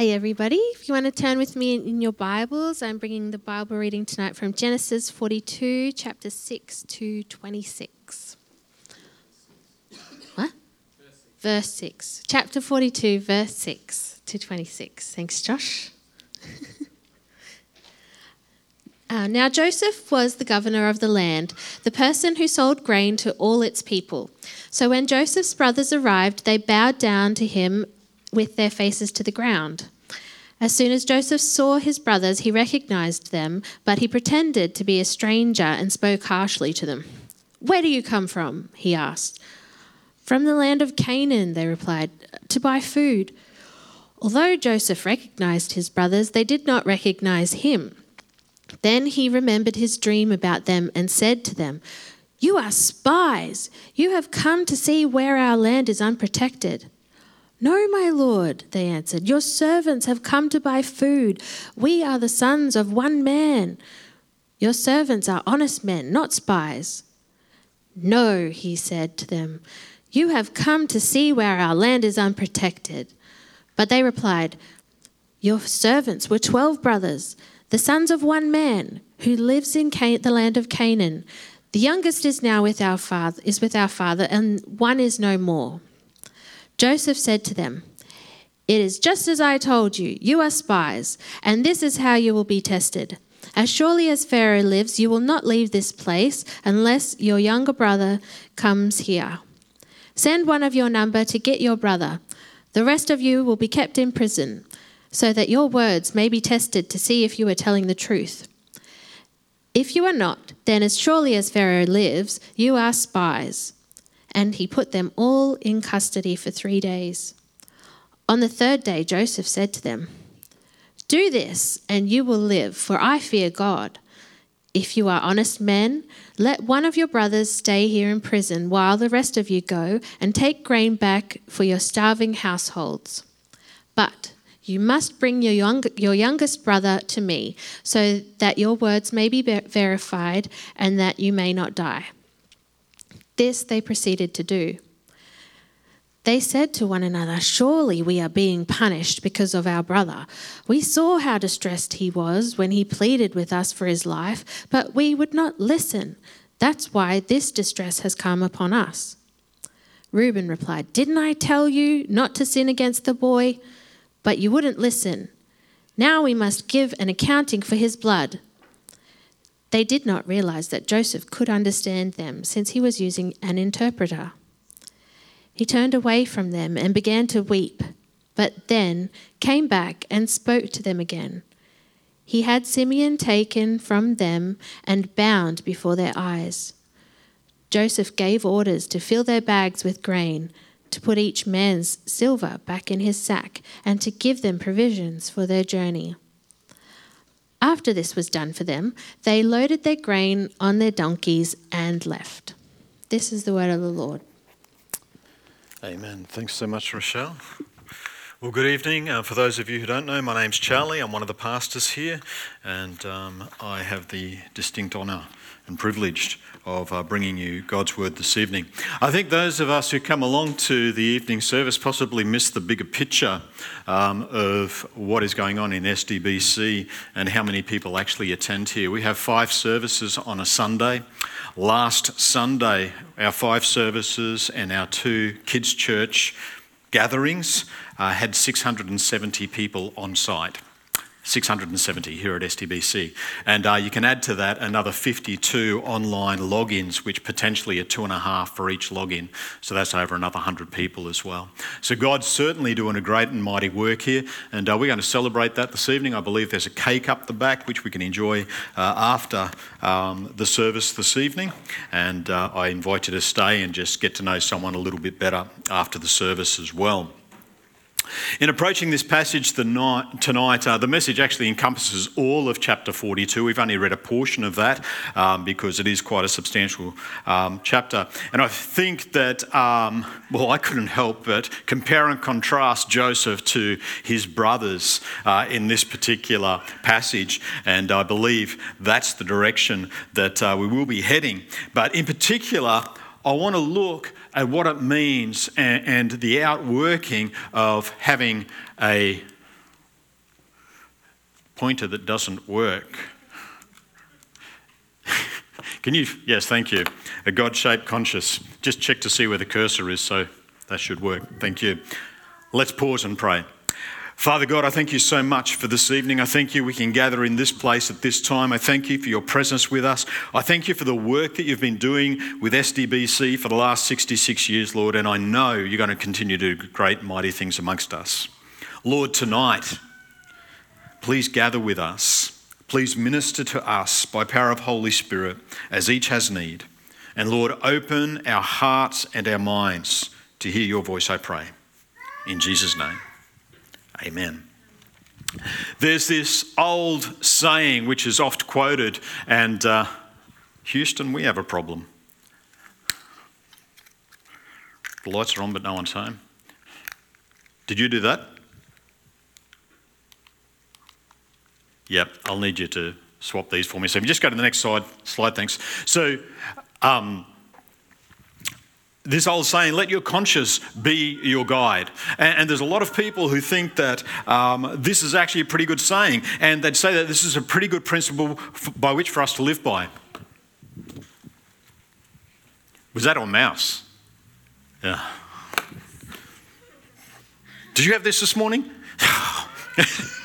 Hey, everybody. If you want to turn with me in your Bibles, I'm bringing the Bible reading tonight from Genesis 42, chapter 6 to 26. What? Verse 6. Chapter 42, verse 6 to 26. Thanks, Josh. Uh, now, Joseph was the governor of the land, the person who sold grain to all its people. So, when Joseph's brothers arrived, they bowed down to him with their faces to the ground. As soon as Joseph saw his brothers, he recognized them, but he pretended to be a stranger and spoke harshly to them. Where do you come from? he asked. From the land of Canaan, they replied, to buy food. Although Joseph recognized his brothers, they did not recognize him. Then he remembered his dream about them and said to them, You are spies. You have come to see where our land is unprotected. No, my lord, they answered. Your servants have come to buy food. We are the sons of one man. Your servants are honest men, not spies. No, he said to them. You have come to see where our land is unprotected. But they replied, Your servants were twelve brothers, the sons of one man, who lives in Can- the land of Canaan. The youngest is now with our father, is with our father, and one is no more. Joseph said to them, It is just as I told you. You are spies, and this is how you will be tested. As surely as Pharaoh lives, you will not leave this place unless your younger brother comes here. Send one of your number to get your brother. The rest of you will be kept in prison, so that your words may be tested to see if you are telling the truth. If you are not, then as surely as Pharaoh lives, you are spies and he put them all in custody for three days. On the third day, Joseph said to them, Do this, and you will live, for I fear God. If you are honest men, let one of your brothers stay here in prison while the rest of you go and take grain back for your starving households. But you must bring your, young, your youngest brother to me, so that your words may be verified and that you may not die. This they proceeded to do. They said to one another, Surely we are being punished because of our brother. We saw how distressed he was when he pleaded with us for his life, but we would not listen. That's why this distress has come upon us. Reuben replied, Didn't I tell you not to sin against the boy? But you wouldn't listen. Now we must give an accounting for his blood. They did not realize that Joseph could understand them since he was using an interpreter. He turned away from them and began to weep, but then came back and spoke to them again. He had Simeon taken from them and bound before their eyes. Joseph gave orders to fill their bags with grain, to put each man's silver back in his sack, and to give them provisions for their journey. After this was done for them, they loaded their grain on their donkeys and left. This is the word of the Lord. Amen. Thanks so much, Rochelle. Well, good evening. Uh, for those of you who don't know, my name's Charlie. I'm one of the pastors here, and um, I have the distinct honour and privileged of uh, bringing you God's word this evening. I think those of us who come along to the evening service possibly miss the bigger picture um, of what is going on in SDBC and how many people actually attend here. We have five services on a Sunday. Last Sunday, our five services and our two kids' church gatherings uh, had 670 people on site. 670 here at SDBC. And uh, you can add to that another 52 online logins, which potentially are two and a half for each login. So that's over another 100 people as well. So God's certainly doing a great and mighty work here. And uh, we're going to celebrate that this evening. I believe there's a cake up the back, which we can enjoy uh, after um, the service this evening. And uh, I invite you to stay and just get to know someone a little bit better after the service as well. In approaching this passage tonight, uh, the message actually encompasses all of chapter 42. We've only read a portion of that um, because it is quite a substantial um, chapter. And I think that, um, well, I couldn't help but compare and contrast Joseph to his brothers uh, in this particular passage. And I believe that's the direction that uh, we will be heading. But in particular, I want to look at what it means and, and the outworking of having a pointer that doesn't work. Can you? Yes, thank you. A God shaped conscience. Just check to see where the cursor is, so that should work. Thank you. Let's pause and pray. Father God, I thank you so much for this evening. I thank you we can gather in this place at this time. I thank you for your presence with us. I thank you for the work that you've been doing with SDBC for the last 66 years, Lord, and I know you're going to continue to do great, mighty things amongst us. Lord, tonight, please gather with us. Please minister to us by power of Holy Spirit as each has need. And Lord, open our hearts and our minds to hear your voice, I pray. In Jesus' name. Amen. There's this old saying which is oft quoted, and uh, Houston, we have a problem. The lights are on, but no one's home. Did you do that? Yep, I'll need you to swap these for me. So if you just go to the next slide, slide, thanks. So, um, this old saying, let your conscience be your guide. And, and there's a lot of people who think that um, this is actually a pretty good saying, and they'd say that this is a pretty good principle f- by which for us to live by. Was that on mouse? Yeah. Did you have this this morning?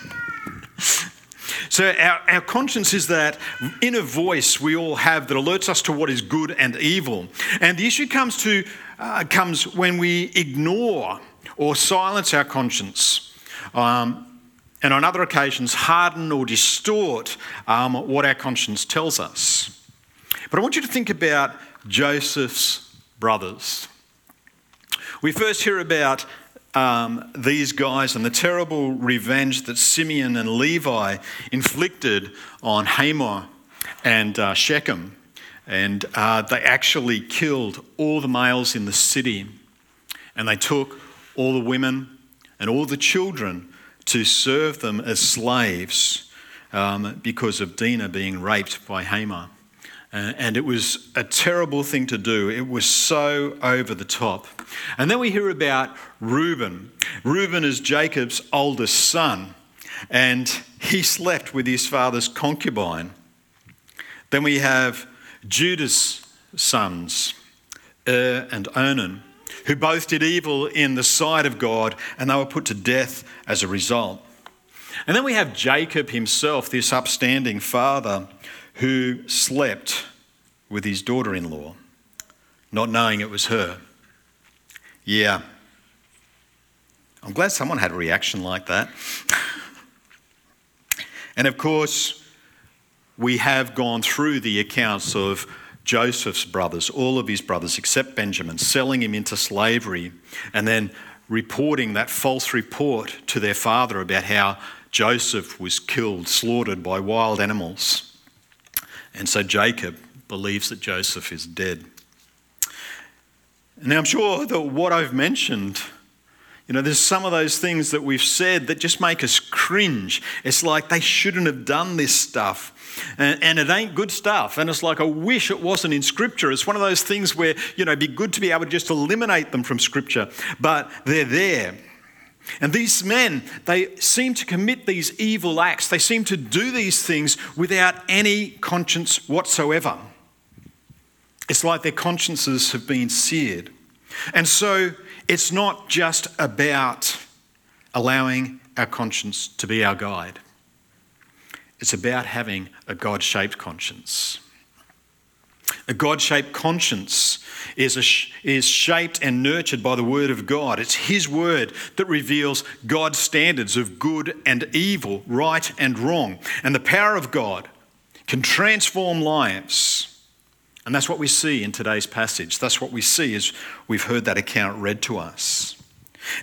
So, our, our conscience is that inner voice we all have that alerts us to what is good and evil. And the issue comes, to, uh, comes when we ignore or silence our conscience. Um, and on other occasions, harden or distort um, what our conscience tells us. But I want you to think about Joseph's brothers. We first hear about um, these guys and the terrible revenge that Simeon and Levi inflicted on Hamor and uh, Shechem. And uh, they actually killed all the males in the city. And they took all the women and all the children to serve them as slaves um, because of Dinah being raped by Hamor. Uh, and it was a terrible thing to do. It was so over the top. And then we hear about Reuben. Reuben is Jacob's oldest son, and he slept with his father's concubine. Then we have Judah's sons, Er and Onan, who both did evil in the sight of God, and they were put to death as a result. And then we have Jacob himself, this upstanding father, who slept with his daughter in law, not knowing it was her. Yeah. I'm glad someone had a reaction like that. and of course, we have gone through the accounts of Joseph's brothers, all of his brothers except Benjamin, selling him into slavery and then reporting that false report to their father about how Joseph was killed, slaughtered by wild animals. And so Jacob believes that Joseph is dead. Now, I'm sure that what I've mentioned, you know, there's some of those things that we've said that just make us cringe. It's like they shouldn't have done this stuff. And, and, it ain't good stuff. And it's like, I wish it wasn't in Scripture. It's one of those things where, you know, it'd be good to be able to just eliminate them from Scripture, but they're there. And these men, they seem to commit these evil acts. They seem to do these things without any conscience whatsoever. It's like their consciences have been seared. And so it's not just about allowing our conscience to be our guide, it's about having a God shaped conscience. A God shaped conscience is, sh- is shaped and nurtured by the Word of God. It's His Word that reveals God's standards of good and evil, right and wrong. And the power of God can transform lives. And that's what we see in today's passage. That's what we see as we've heard that account read to us.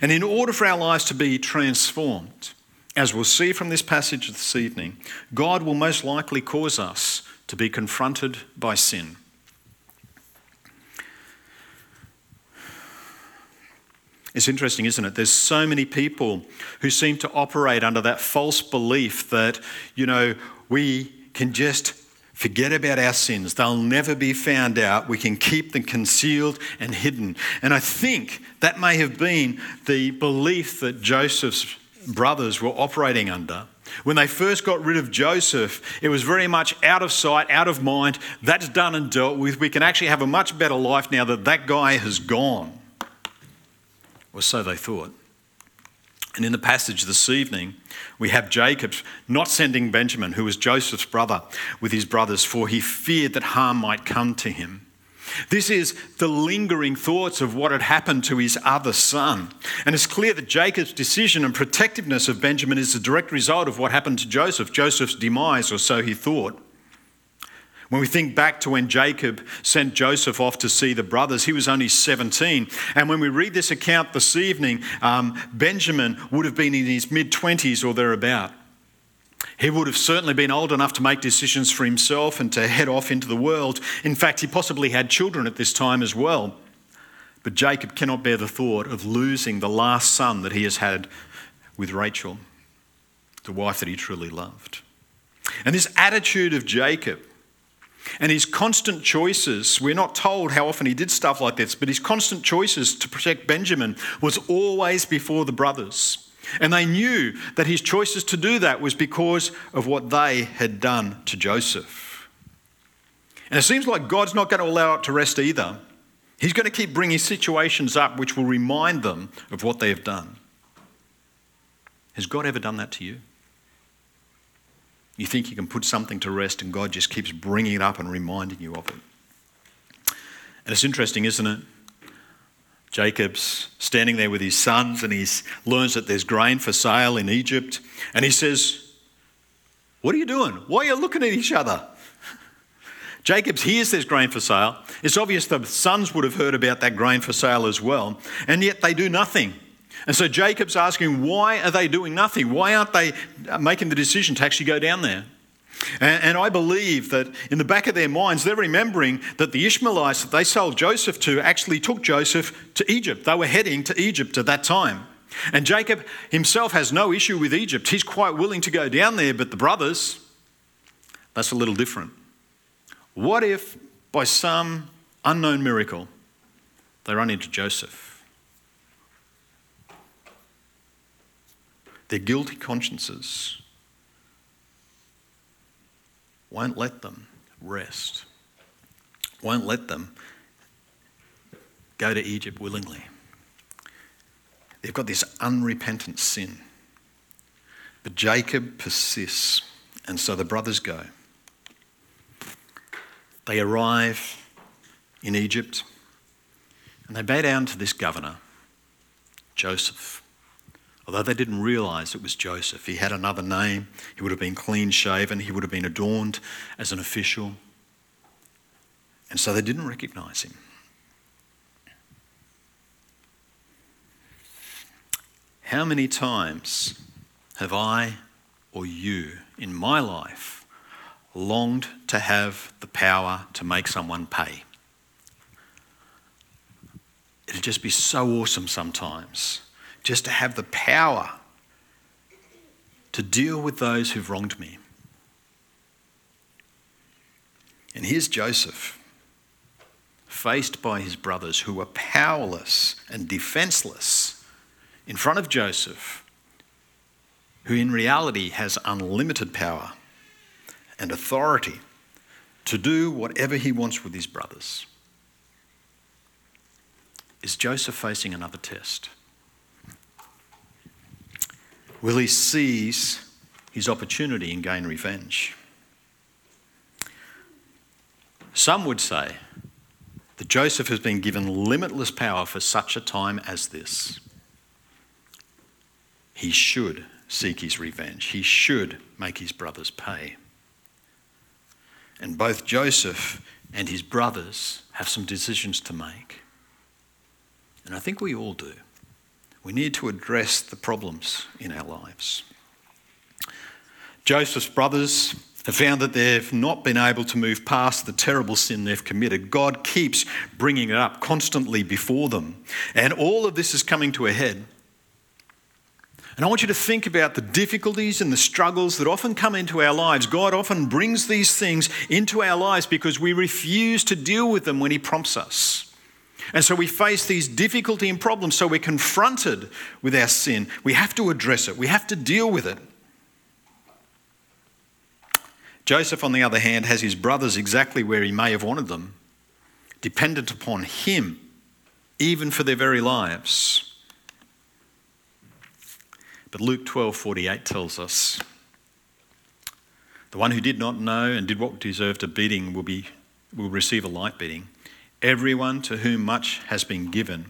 And in order for our lives to be transformed, as we'll see from this passage this evening, God will most likely cause us to be confronted by sin. It's interesting, isn't it? There's so many people who seem to operate under that false belief that, you know, we can just Forget about our sins. They'll never be found out. We can keep them concealed and hidden. And I think that may have been the belief that Joseph's brothers were operating under. When they first got rid of Joseph, it was very much out of sight, out of mind. That's done and dealt with. We can actually have a much better life now that that guy has gone. Or so they thought. And in the passage this evening, we have Jacob not sending Benjamin, who was Joseph's brother, with his brothers, for he feared that harm might come to him. This is the lingering thoughts of what had happened to his other son. And it's clear that Jacob's decision and protectiveness of Benjamin is a direct result of what happened to Joseph, Joseph's demise, or so he thought. When we think back to when Jacob sent Joseph off to see the brothers, he was only 17. And when we read this account this evening, um, Benjamin would have been in his mid 20s or thereabout. He would have certainly been old enough to make decisions for himself and to head off into the world. In fact, he possibly had children at this time as well. But Jacob cannot bear the thought of losing the last son that he has had with Rachel, the wife that he truly loved. And this attitude of Jacob and his constant choices, we're not told how often he did stuff like this, but his constant choices to protect Benjamin was always before the brothers. And they knew that his choices to do that was because of what they had done to Joseph. And it seems like God's not going to allow it to rest either. He's going to keep bringing situations up which will remind them of what they have done. Has God ever done that to you? You think you can put something to rest, and God just keeps bringing it up and reminding you of it. And it's interesting, isn't it? Jacob's standing there with his sons, and he learns that there's grain for sale in Egypt. And he says, What are you doing? Why are you looking at each other? Jacob hears there's grain for sale. It's obvious the sons would have heard about that grain for sale as well, and yet they do nothing. And so Jacob's asking, why are they doing nothing? Why aren't they uh, making the decision to actually go down there? And, I believe that in the back of their minds, they're remembering that the Ishmaelites that they sold Joseph to actually took Joseph to Egypt. They were heading to Egypt at that time. And Jacob himself has no issue with Egypt. He's quite willing to go down there, but the brothers, that's a little different. What if, by some unknown miracle, they run into Joseph? Their guilty consciences won't let them rest, won't let them go to Egypt willingly. They've got this unrepentant sin. But Jacob persists, and so the brothers go. They arrive in Egypt, and they bow down to this governor, Joseph. Although they didn't realize it was Joseph, he had another name. He would have been clean shaven, he would have been adorned as an official. And so they didn't recognize him. How many times have I or you in my life longed to have the power to make someone pay? It'd just be so awesome sometimes just to have the power to deal with those who've wronged me. And here's Joseph, faced by his brothers who were powerless and defenseless in front of Joseph, who in reality has unlimited power and authority to do whatever he wants with his brothers. Is Joseph facing another test? Will he seize his opportunity and gain revenge? Some would say that Joseph has been given limitless power for such a time as this. He should seek his revenge, he should make his brothers pay. And both Joseph and his brothers have some decisions to make. And I think we all do we need to address the problems in our lives. Joseph's brothers have found that they've not been able to move past the terrible sin they've committed. God keeps bringing it up constantly before them. And all of this is coming to a head. And I want you to think about the difficulties and the struggles that often come into our lives. God often brings these things into our lives because we refuse to deal with them when He prompts us. And so we face these difficulty and problems, so we're confronted with our sin. We have to address it, we have to deal with it. Joseph, on the other hand, has his brothers exactly where he may have wanted them, dependent upon him, even for their very lives. But Luke 12:48 tells us, "The one who did not know and did what deserved a beating will be will receive a light beating. Everyone to whom much has been given,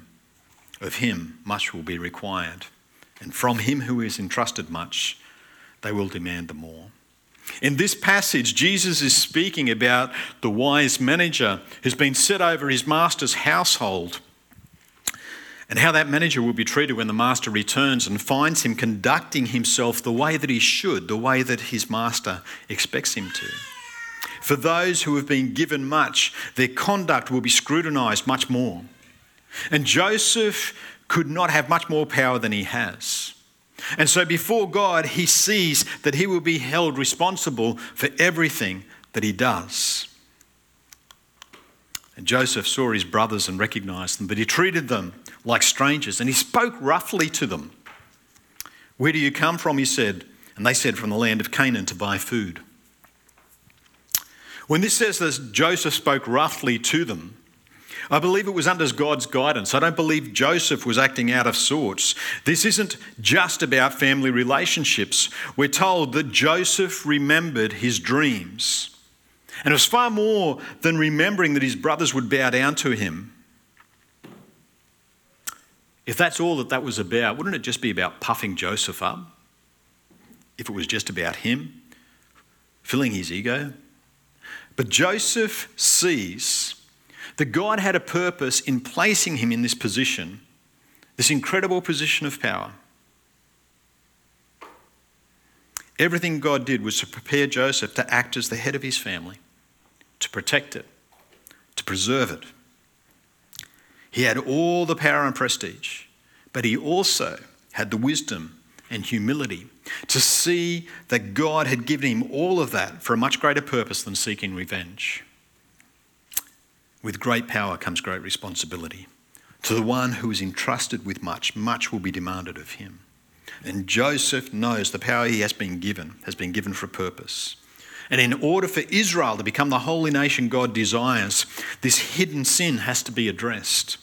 of him much will be required, and from him who is entrusted much, they will demand the more." In this passage, Jesus is speaking about the wise manager who's been set over his master's household and how that manager will be treated when the master returns and finds him conducting himself the way that he should, the way that his master expects him to. For those who have been given much, their conduct will be scrutinized much more. And Joseph could not have much more power than he has. And so before God, he sees that he will be held responsible for everything that he does. And Joseph saw his brothers and recognized them, but he treated them like strangers and he spoke roughly to them. Where do you come from? He said. And they said, From the land of Canaan to buy food. When this says that Joseph spoke roughly to them, I believe it was under God's guidance. I don't believe Joseph was acting out of sorts. This isn't just about family relationships. We're told that Joseph remembered his dreams. And it was far more than remembering that his brothers would bow down to him. If that's all that that was about, wouldn't it just be about puffing Joseph up? If it was just about him, filling his ego? But Joseph sees that God had a purpose in placing him in this position, this incredible position of power. Everything God did was to prepare Joseph to act as the head of his family, to protect it, to preserve it. He had all the power and prestige, but he also had the wisdom and humility to see that God had given him all of that for a much greater purpose than seeking revenge. With great power comes great responsibility. To the one who is entrusted with much, much will be demanded of him. And Joseph knows the power he has been given has been given for a purpose. And in order for Israel to become the holy nation God desires, this hidden sin has to be addressed.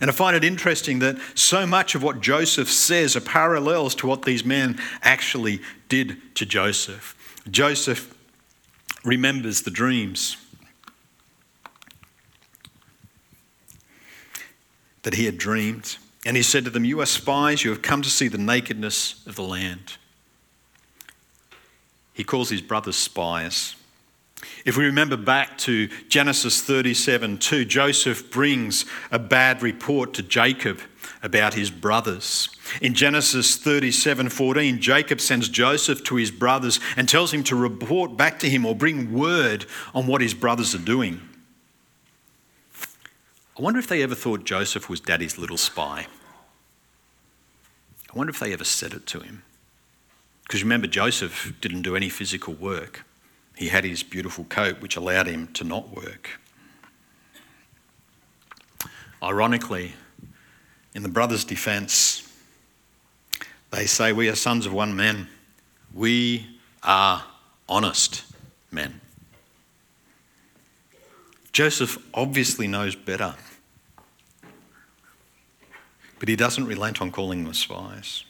And I find it interesting that so much of what Joseph says are parallels to what these men actually did to Joseph. Joseph remembers the dreams. that he had dreamed. And he said to them, You are spies, you have come to see the nakedness of the land. He calls his brothers spies. If we remember back to Genesis 37 2, Joseph brings a bad report to Jacob about his brothers. In Genesis 37 14, Jacob sends Joseph to his brothers and tells him to report back to him or bring word on what his brothers are doing. I wonder if they ever thought Joseph was daddy's little spy. I wonder if they ever said it to him. Because remember, Joseph didn't do any physical work, he had his beautiful coat, which allowed him to not work. Ironically, in the brothers' defense, they say, We are sons of one man. We are honest men. Joseph obviously knows better. But he doesn't relent on calling them spies.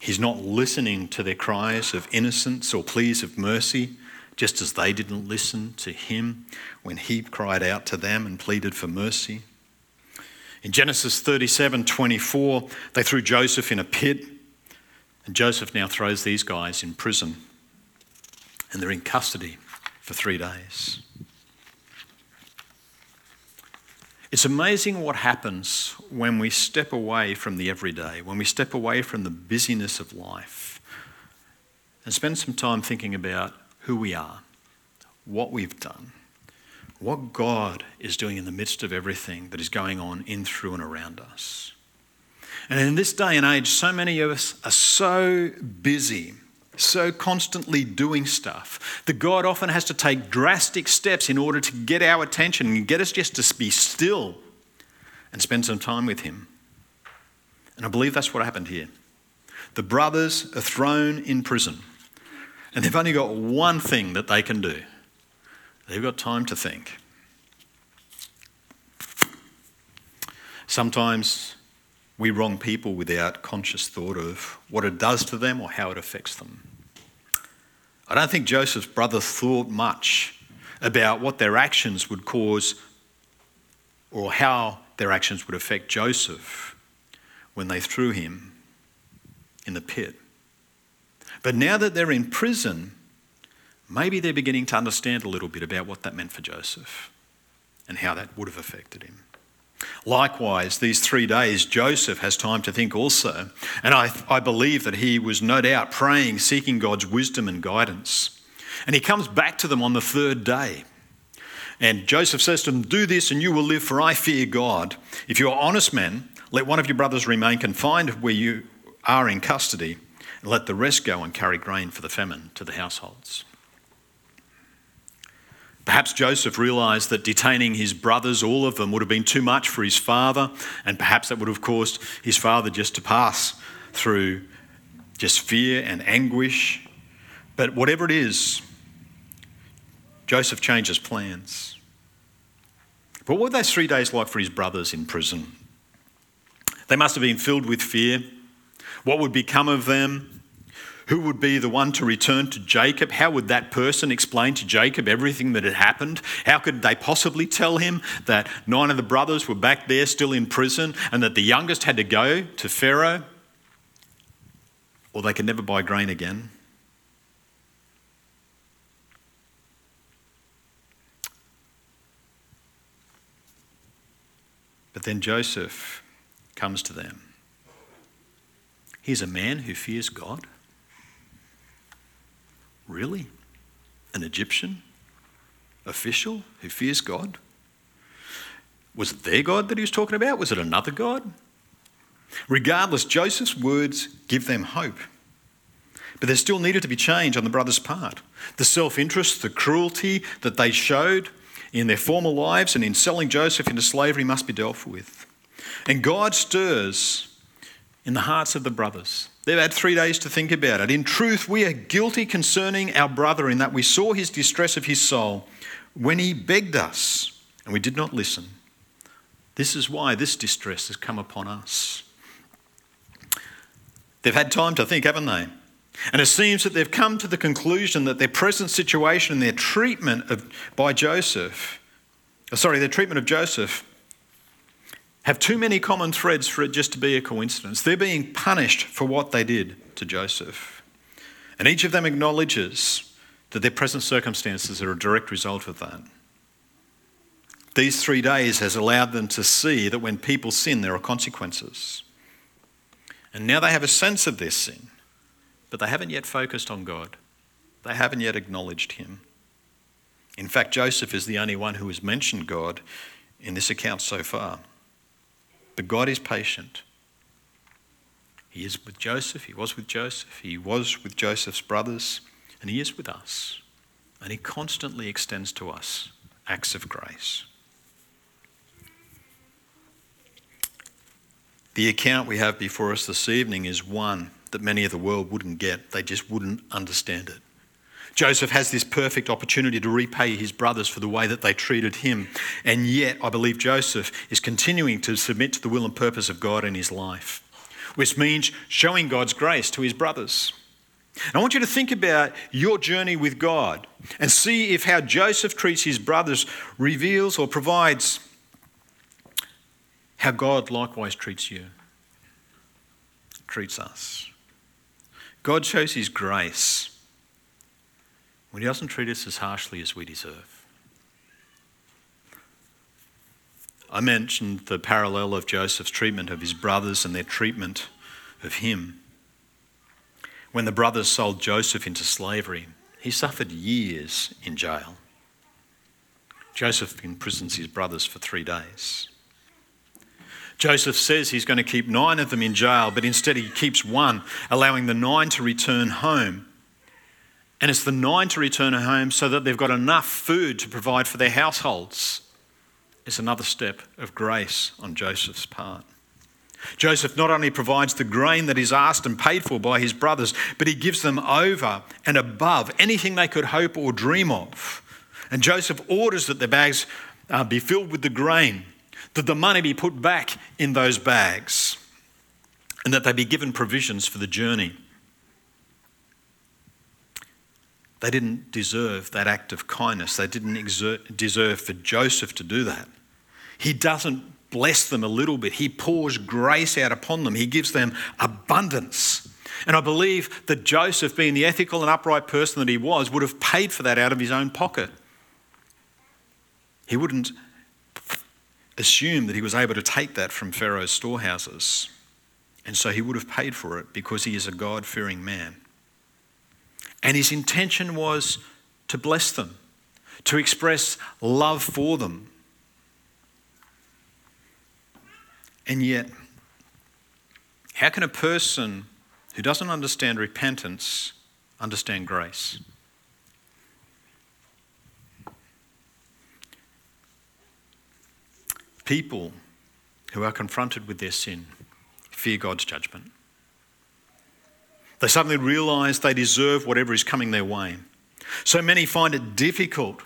He's not listening to their cries of innocence or pleas of mercy, just as they didn't listen to him when he cried out to them and pleaded for mercy. In Genesis 37 24, they threw Joseph in a pit, and Joseph now throws these guys in prison, and they're in custody for three days. It's amazing what happens when we step away from the everyday, when we step away from the busyness of life and spend some time thinking about who we are, what we've done, what God is doing in the midst of everything that is going on in, through, and around us. And in this day and age, so many of us are so busy so constantly doing stuff that God often has to take drastic steps in order to get our attention and get us just to be still and spend some time with Him. And I believe that's what happened here. The brothers are thrown in prison. And they've only got one thing that they can do they've got time to think. Sometimes we wrong people without conscious thought of what it does to them or how it affects them. I don't think Joseph's brothers thought much about what their actions would cause or how their actions would affect Joseph when they threw him in the pit. But now that they're in prison, maybe they're beginning to understand a little bit about what that meant for Joseph and how that would have affected him. Likewise, these three days, Joseph has time to think also. And I, I believe that he was no doubt praying, seeking God's wisdom and guidance. And he comes back to them on the third day. And Joseph says to them, Do this and you will live, for I fear God. If you are honest men, let one of your brothers remain confined where you are in custody, and let the rest go and carry grain for the famine to the households. Perhaps Joseph realized that detaining his brothers, all of them, would have been too much for his father, and perhaps that would have caused his father just to pass through just fear and anguish. But whatever it is, Joseph changes plans. But what were those three days like for his brothers in prison? They must have been filled with fear. What would become of them? Who would be the one to return to Jacob? How would that person explain to Jacob everything that had happened? How could they possibly tell him that nine of the brothers were back there still in prison and that the youngest had to go to Pharaoh? Or they could never buy grain again? But then Joseph comes to them. He's a man who fears God. Really? An Egyptian official who fears God? Was it their God that he was talking about? Was it another God? Regardless, Joseph's words give them hope. But there still needed to be change on the brothers' part. The self interest, the cruelty that they showed in their former lives and in selling Joseph into slavery must be dealt with. And God stirs in the hearts of the brothers They've had three days to think about it. In truth, we are guilty concerning our brother in that we saw his distress of his soul when he begged us and we did not listen. This is why this distress has come upon us. They've had time to think, haven't they? And it seems that they've come to the conclusion that their present situation and their treatment of, by Joseph, sorry, their treatment of Joseph have too many common threads for it just to be a coincidence. They're being punished for what they did to Joseph. And each of them acknowledges that their present circumstances are a direct result of that. These three days has allowed them to see that when people sin, there are consequences. And now they have a sense of their sin, but they haven't yet focused on God. They haven't yet acknowledged Him. In fact, Joseph is the only one who has mentioned God in this account so far. But God is patient. He is with Joseph, he was with Joseph, he was with Joseph's brothers, and he is with us. And he constantly extends to us acts of grace. The account we have before us this evening is one that many of the world wouldn't get, they just wouldn't understand it. Joseph has this perfect opportunity to repay his brothers for the way that they treated him. And yet, I believe Joseph is continuing to submit to the will and purpose of God in his life, which means showing God's grace to his brothers. And I want you to think about your journey with God and see if how Joseph treats his brothers reveals or provides how God likewise treats you, treats us. God shows his grace when He doesn't treat us as harshly as we deserve. I mentioned the parallel of Joseph's treatment of his brothers and their treatment of him. When the brothers sold Joseph into slavery, he suffered years in jail. Joseph imprisons his brothers for three days. Joseph says he's going to keep nine of them in jail, but instead he keeps one, allowing the nine to return home and it's the nine to return home so that they've got enough food to provide for their households. It's another step of grace on Joseph's part. Joseph not only provides the grain that is asked and paid for by his brothers, but he gives them over and above anything they could hope or dream of. And Joseph orders that the bags uh, be filled with the grain, that the money be put back in those bags, and that they be given provisions for the journey. They didn't deserve that act of kindness. They didn't exert, deserve for Joseph to do that. He doesn't bless them a little bit, he pours grace out upon them, he gives them abundance. And I believe that Joseph, being the ethical and upright person that he was, would have paid for that out of his own pocket. He wouldn't assume that he was able to take that from Pharaoh's storehouses. And so he would have paid for it because he is a God fearing man. And his intention was to bless them, to express love for them. And yet, how can a person who doesn't understand repentance understand grace? People who are confronted with their sin fear God's judgment. They suddenly realize they deserve whatever is coming their way. So many find it difficult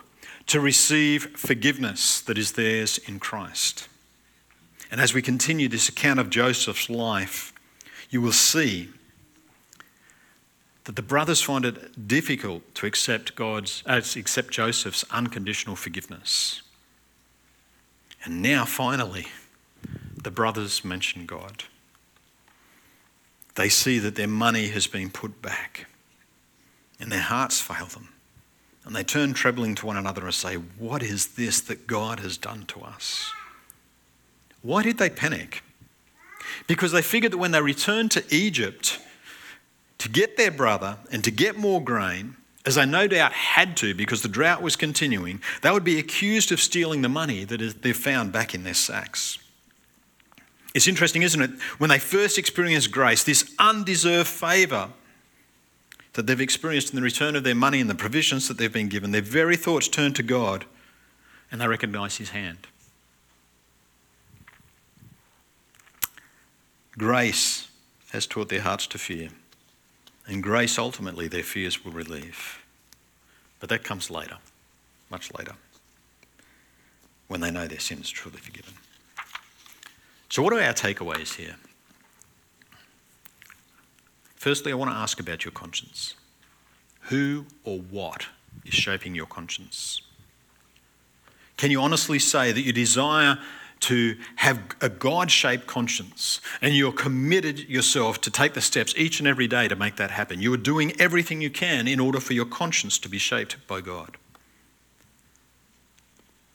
to receive forgiveness that is theirs in Christ. And as we continue this account of Joseph's life, you will see that the brothers find it difficult to accept God's uh, accept Joseph's unconditional forgiveness. And now finally the brothers mention God they see that their money has been put back and their hearts fail them. And they turn trembling to one another and say, What is this that God has done to us? Why did they panic? Because they figured that when they returned to Egypt to get their brother and to get more grain, as they no doubt had to because the drought was continuing, they would be accused of stealing the money that they've found back in their sacks. It's interesting, isn't it? When they first experience grace, this undeserved favour that they've experienced in the return of their money and the provisions that they've been given, their very thoughts turn to God and they recognise His hand. Grace has taught their hearts to fear, and grace ultimately their fears will relieve. But that comes later, much later, when they know their sins truly forgiven. So, what are our takeaways here? Firstly, I want to ask about your conscience. Who or what is shaping your conscience? Can you honestly say that you desire to have a God shaped conscience and you're committed yourself to take the steps each and every day to make that happen? You are doing everything you can in order for your conscience to be shaped by God.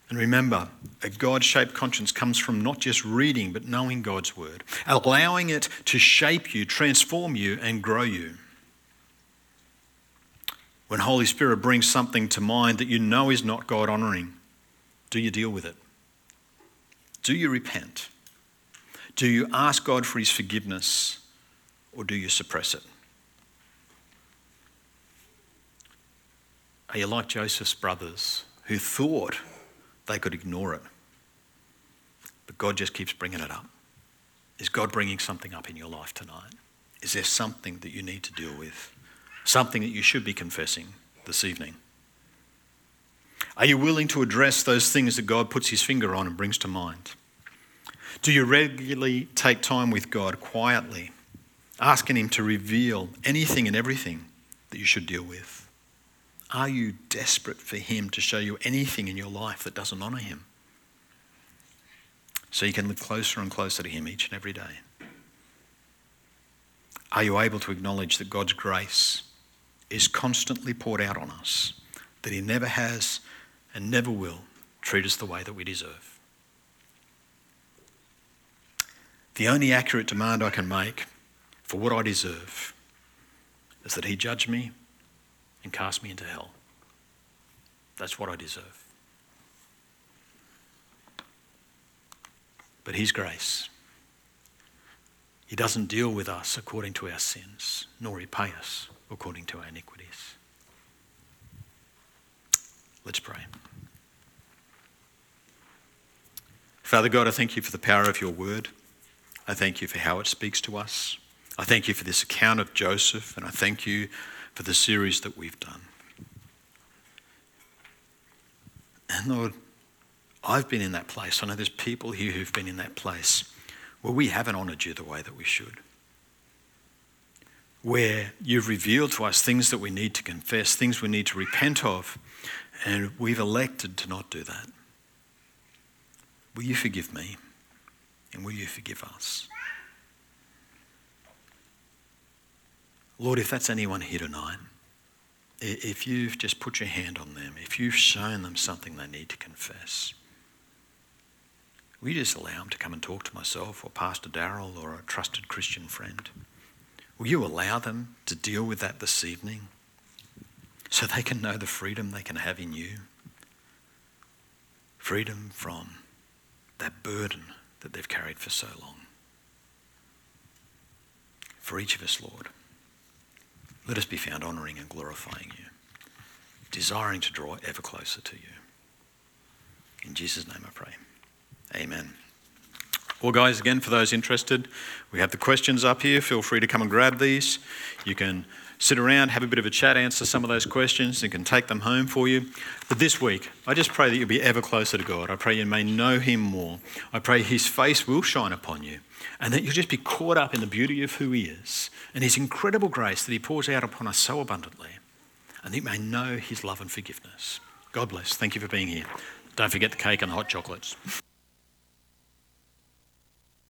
And remember, a God shaped conscience comes from not just reading, but knowing God's word, allowing it to shape you, transform you, and grow you. When Holy Spirit brings something to mind that you know is not God honoring, do you deal with it? Do you repent? Do you ask God for his forgiveness? Or do you suppress it? Are you like Joseph's brothers who thought they could ignore it. But God just keeps bringing it up. Is God bringing something up in your life tonight? Is there something that you need to deal with? Something that you should be confessing this evening? Are you willing to address those things that God puts his finger on and brings to mind? Do you regularly take time with God quietly, asking him to reveal anything and everything that you should deal with? Are you desperate for Him to show you anything in your life that doesn't honour Him? So you can live closer and closer to Him each and every day. Are you able to acknowledge that God's grace is constantly poured out on us, that He never has and never will treat us the way that we deserve? The only accurate demand I can make for what I deserve is that He judge me and cast me into hell. That's what I deserve. But His grace, He doesn't deal with us according to our sins, nor repay us according to our iniquities. Let's pray. Father God, I thank you for the power of your word. I thank you for how it speaks to us. I thank you for this account of Joseph, and I thank you for the series that we've done. And Lord, I've been in that place. I know there's people here who've been in that place where we haven't honoured you the way that we should. Where you've revealed to us things that we need to confess, things we need to repent of, and we've elected to not do that. Will you forgive me? And will you forgive us? Lord, if that's anyone here tonight, if you've just put your hand on them, if you've shown them something they need to confess, will you just allow them to come and talk to myself or Pastor Darrell or a trusted Christian friend? Will you allow them to deal with that this evening so they can know the freedom they can have in you? Freedom from that burden that they've carried for so long. For each of us, Lord, let us be found honouring and glorifying you, desiring to draw ever closer to you. In Jesus' name I pray. Amen. Well, guys, again, for those interested, we have the questions up here. Feel free to come and grab these. You can sit around, have a bit of a chat, answer some of those questions, and can take them home for you. But this week, I just pray that you'll be ever closer to God. I pray you may know Him more. I pray His face will shine upon you, and that you'll just be caught up in the beauty of who He is and His incredible grace that He pours out upon us so abundantly, and that you may know His love and forgiveness. God bless. Thank you for being here. Don't forget the cake and the hot chocolates.